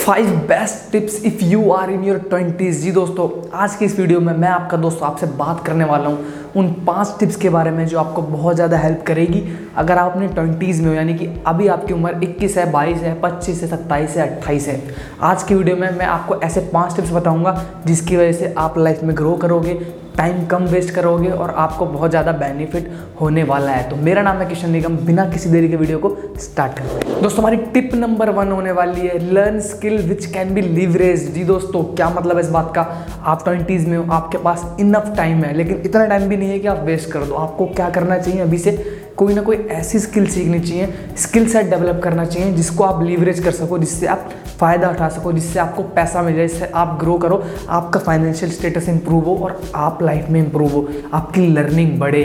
Five best tips if you are in your twenties जी दोस्तों, आज की इस वीडियो में मैं आपका दोस्तों आपसे बात करने वाला हूँ उन पाँच टिप्स के बारे में जो आपको बहुत ज़्यादा हेल्प करेगी। अगर आप अपने ट्वेंटीज़ में हो, यानी कि अभी आपकी उम्र 21 है 22 है 25 है 27 है 28 है। आज की वीडियो में मैं आपको ऐसे पाँच टिप्स बताऊँगा जिसकी वजह से आप लाइफ में ग्रो करोगे टाइम कम वेस्ट करोगे और आपको बहुत ज़्यादा बेनिफिट होने वाला है। तो मेरा नाम है किशन निगम, बिना किसी देरी के वीडियो को स्टार्ट करते हैं। दोस्तों, हमारी टिप नंबर वन होने वाली है learn skill which can be leverage जी दोस्तों, क्या मतलब है इस बात का? आप ट्वेंटीज़ में हो, आपके पास इनफ टाइम है, लेकिन इतना टाइम भी नहीं है कि आप वेस्ट कर दो। आपको क्या करना चाहिए? अभी से कोई ना कोई ऐसी स्किल सीखनी चाहिए स्किल सेट डेवलप करना चाहिए, जिसको आप लीवरेज कर सको, जिससे आप फ़ायदा उठा सको, जिससे आपको पैसा मिल जाए, जिससे आप ग्रो करो, आपका फाइनेंशियल स्टेटस इंप्रूव हो और आप लाइफ में इंप्रूव हो। आपकी लर्निंग बढ़े।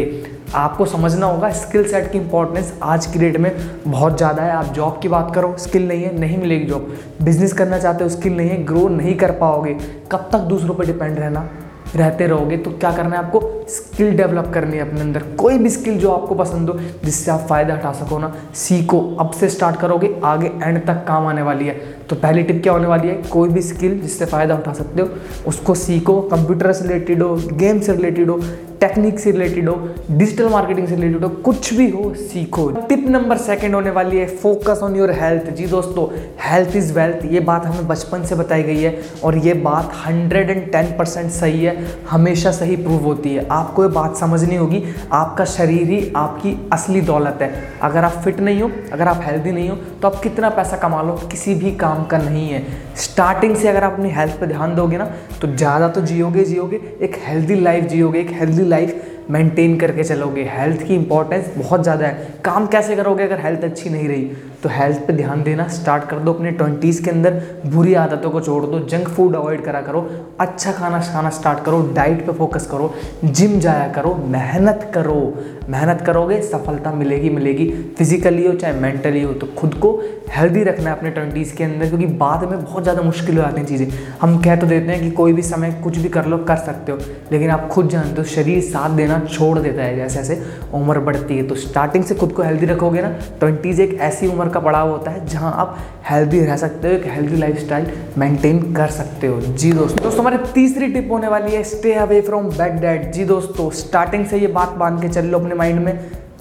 आपको समझना होगा स्किल सेट की इंपॉर्टेंस आज की डेट में बहुत ज़्यादा है। आप जॉब की बात करो स्किल नहीं है, नहीं मिलेगी जॉब बिज़नेस करना चाहते हो स्किल नहीं है ग्रो नहीं कर पाओगे। कब तक दूसरों पर डिपेंड रहना? रहते रहोगे तो क्या करना है आपको? स्किल डेवलप करनी है अपने अंदर। कोई भी स्किल जो आपको पसंद हो, जिससे आप फ़ायदा उठा सको ना, सीखो, अब से स्टार्ट करोगे, आगे एंड तक काम आने वाली है। तो पहली टिप क्या होने वाली है? कोई भी स्किल जिससे फ़ायदा उठा सकते हो, उसको सीखो कंप्यूटर से रिलेटेड हो गेम से रिलेटेड हो टेक्निक से रिलेटेड हो डिजिटल मार्केटिंग से रिलेटेड हो, कुछ भी हो, सीखो। टिप नंबर सेकंड होने वाली है फोकस ऑन योर हेल्थ जी दोस्तों हेल्थ इज़ वेल्थ ये बात हमें बचपन से बताई गई है और ये बात 110 परसेंट सही है, हमेशा सही प्रूव होती है। आपको ये बात समझनी होगी, आपका शरीर ही आपकी असली दौलत है। अगर आप फिट नहीं हो, अगर आप हेल्दी नहीं हो तो आप कितना पैसा कमा लो? किसी भी काम का नहीं है। स्टार्टिंग से अगर आप अपनी हेल्थ पर ध्यान दोगे ना तो ज़्यादा तो जियोगे जियोगे, एक हेल्दी लाइफ जियोगे, एक हेल्दी लाइफ मेंटेन करके चलोगे। हेल्थ की इंपॉर्टेंस बहुत ज़्यादा है। काम कैसे करोगे अगर हेल्थ अच्छी नहीं रही? तो हेल्थ पे ध्यान देना स्टार्ट कर दो अपने ट्वेंटीज़ के अंदर, बुरी आदतों को छोड़ दो जंक फ़ूड अवॉइड करा करो अच्छा खाना खाना स्टार्ट करो डाइट पे फोकस करो जिम जाया करो, मेहनत करो। मेहनत करोगे, सफलता मिलेगी मिलेगी फिजिकली हो, चाहे मेंटली हो तो खुद को हेल्दी रखना है अपने ट्वेंटीज़ के अंदर, क्योंकि बाद में बहुत ज़्यादा मुश्किल हो जाती हैं चीज़ें। हम कह तो देते हैं कि कोई भी समय कुछ भी कर लो, कर सकते हो, लेकिन आप खुद जानते हो, शरीर साथ देना छोड़ देता है जैसे जैसे उम्र बढ़ती है तो स्टार्टिंग से खुद को हेल्दी रखोगे ना ट्वेंटीज़ एक ऐसी उम्र का पड़ाव होता है, जहाँ आप हेल्दी रह सकते हो, एक हेल्दी लाइफ स्टाइल मेंटेन कर सकते हो। जी दोस्तों दोस्तों, हमारी तीसरी टिप होने वाली है stay away from bad dad जी दोस्तों स्टार्टिंग से ये बात बाँध के चल लो अपने माइंड में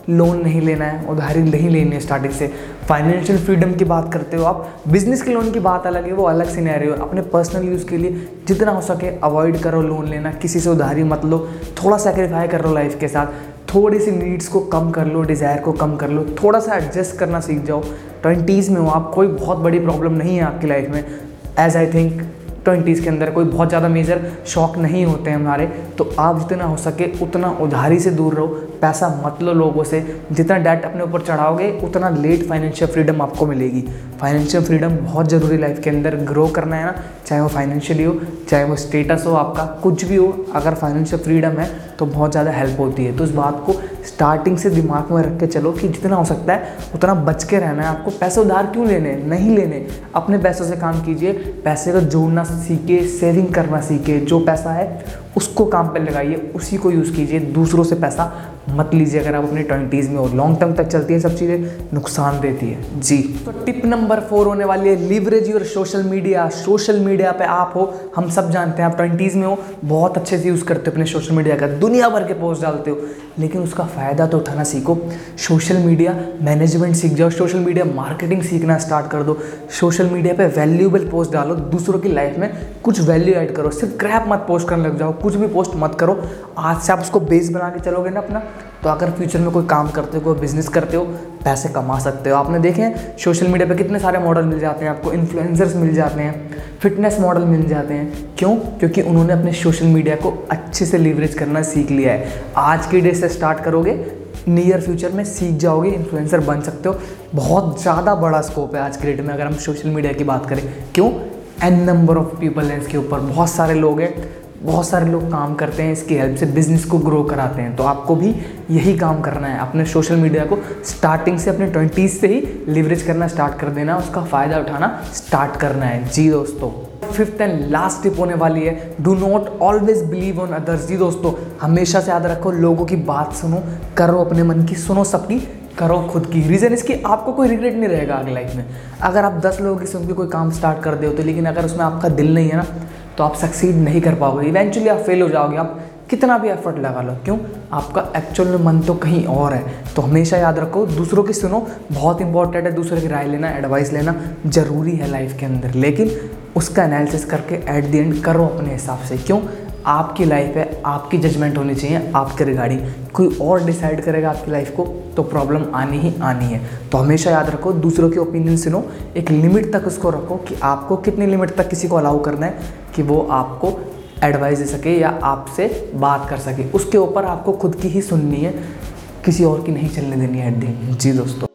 लोन नहीं लेना है, उधारी नहीं लेनी है स्टार्टिंग से। फाइनेंशियल फ्रीडम की बात करते हो आप बिज़नेस के लोन की बात अलग है, वो अलग सिनेरियो है। अपने पर्सनल यूज़ के लिए जितना हो सके अवॉइड करो लोन लेना, किसी से उधारी मत लो, थोड़ा सेक्रीफाई कर लाइफ के साथ। थोड़ी सी नीड्स को कम कर लो डिज़ायर को कम कर लो, थोड़ा सा एडजस्ट करना सीख जाओ। ट्वेंटीज़ में हो आप, कोई बहुत बड़ी प्रॉब्लम नहीं है आपकी लाइफ में। एज आई थिंक ट्वेंटीज़ के अंदर कोई बहुत ज़्यादा मेजर शौक नहीं होते हैं हमारे। तो आप जितना हो सके उतना उधारी से दूर रहो। पैसा मत लो लोगों से। जितना डेट अपने ऊपर चढ़ाओगे, उतना लेट फाइनेंशियल फ्रीडम आपको मिलेगी। फाइनेंशियल फ्रीडम बहुत ज़रूरी लाइफ के अंदर ग्रो करना है ना। चाहे वो फाइनेंशियली हो, चाहे वो स्टेटस हो आपका, कुछ भी हो, अगर फाइनेंशियल फ्रीडम है तो बहुत ज़्यादा हेल्प होती है। तो इस बात को स्टार्टिंग से दिमाग में रख के चलो कि जितना हो सकता है, उतना बच के रहना है आपको। पैसे उधार क्यों लेने नहीं लेने। अपने पैसों से काम कीजिए। पैसे को जोड़ना सीखे सेविंग करना सीखे जो पैसा है, उसको काम पर लगाइए, उसी को यूज़ कीजिए। दूसरों से पैसा मत लीजिए अगर आप अपने ट्वेंटीज़ में हो। लॉन्ग टर्म तक चलती है सब चीज़ें, नुकसान देती है। जी। तो टिप नंबर फोर होने वाली है leverage your social media social media पे आप हो, हम सब जानते हैं, आप ट्वेंटीज़ में हो, बहुत अच्छे से यूज़ करते हो अपने सोशल मीडिया का। दुनिया भर के पोस्ट डालते हो। लेकिन उसका फ़ायदा तो उठाना सीखो। सोशल मीडिया मैनेजमेंट सीख जाओ। सोशल मीडिया मार्केटिंग सीखना स्टार्ट कर दो। सोशल मीडिया पे वैल्यूबल पोस्ट डालो। दूसरों की लाइफ में कुछ वैल्यू ऐड करो। सिर्फ़ क्रैप मत पोस्ट करने लग जाओ। कुछ भी पोस्ट मत करो। आज से आप उसको बेस बना के चलोगे ना अपना। तो अगर फ्यूचर में कोई काम करते हो, कोई बिज़नेस करते हो, पैसे कमा सकते हो। आपने देखें सोशल मीडिया पे कितने सारे मॉडल मिल जाते हैं, आपको इन्फ्लुएंसर्स मिल जाते हैं फिटनेस मॉडल मिल जाते हैं। क्यों? क्योंकि उन्होंने अपने सोशल मीडिया को अच्छे से लीवरेज करना सीख लिया है। आज की डे से स्टार्ट करोगे नियर फ्यूचर में सीख जाओगे इन्फ्लुएंसर बन सकते हो। बहुत ज़्यादा बड़ा स्कोप है आज के डेट में, अगर हम सोशल मीडिया की बात करें। क्यों? एन नंबर ऑफ़ पीपल हैं इसके ऊपर, बहुत सारे लोग हैं। बहुत सारे लोग काम करते हैं, इसकी हेल्प से बिज़नेस को ग्रो कराते हैं। तो आपको भी यही काम करना है। अपने सोशल मीडिया को स्टार्टिंग से, अपने ट्वेंटीज़ से ही लिवरेज करना स्टार्ट कर देना, उसका फ़ायदा उठाना स्टार्ट करना है। जी दोस्तों फिफ्थ एंड लास्ट टिप होने वाली है। Do not always believe on others जी दोस्तों, हमेशा से याद रखो, लोगों की बात सुनो, करो अपने मन की, सुनो सबकी, करो खुद की। रीज़न इसकी, आपको कोई रिग्रेट नहीं रहेगा आगे लाइफ में। अगर आप दस लोगों की सुन के कोई काम स्टार्ट कर दे हो तो लेकिन अगर उसमें आपका दिल नहीं है ना तो आप सक्सीड नहीं कर पाओगे। इवेंचुअली आप फेल हो जाओगे। आप कितना भी एफर्ट लगा लो। क्यों? आपका एक्चुअल में मन तो कहीं और है। तो हमेशा याद रखो, दूसरों की सुनो। बहुत इंपॉर्टेंट है। दूसरे की राय लेना एडवाइस लेना ज़रूरी है लाइफ के अंदर। लेकिन उसका एनालिसिस करके एट द एंड करो अपने हिसाब से। क्यों? आपकी लाइफ है आपकी जजमेंट होनी चाहिए, आपके रिगार्डिंग कोई और डिसाइड करेगा आपकी लाइफ को तो प्रॉब्लम आनी ही आनी है। तो हमेशा याद रखो, दूसरों के ओपिनियन सुनो, एक लिमिट तक उसको रखो कि आपको कितनी लिमिट तक किसी को अलाउ करना है कि वो आपको एडवाइस दे सके या आपसे बात कर सके। उसके ऊपर आपको खुद की ही सुननी है, किसी और की नहीं चलने देनी है जी दोस्तों।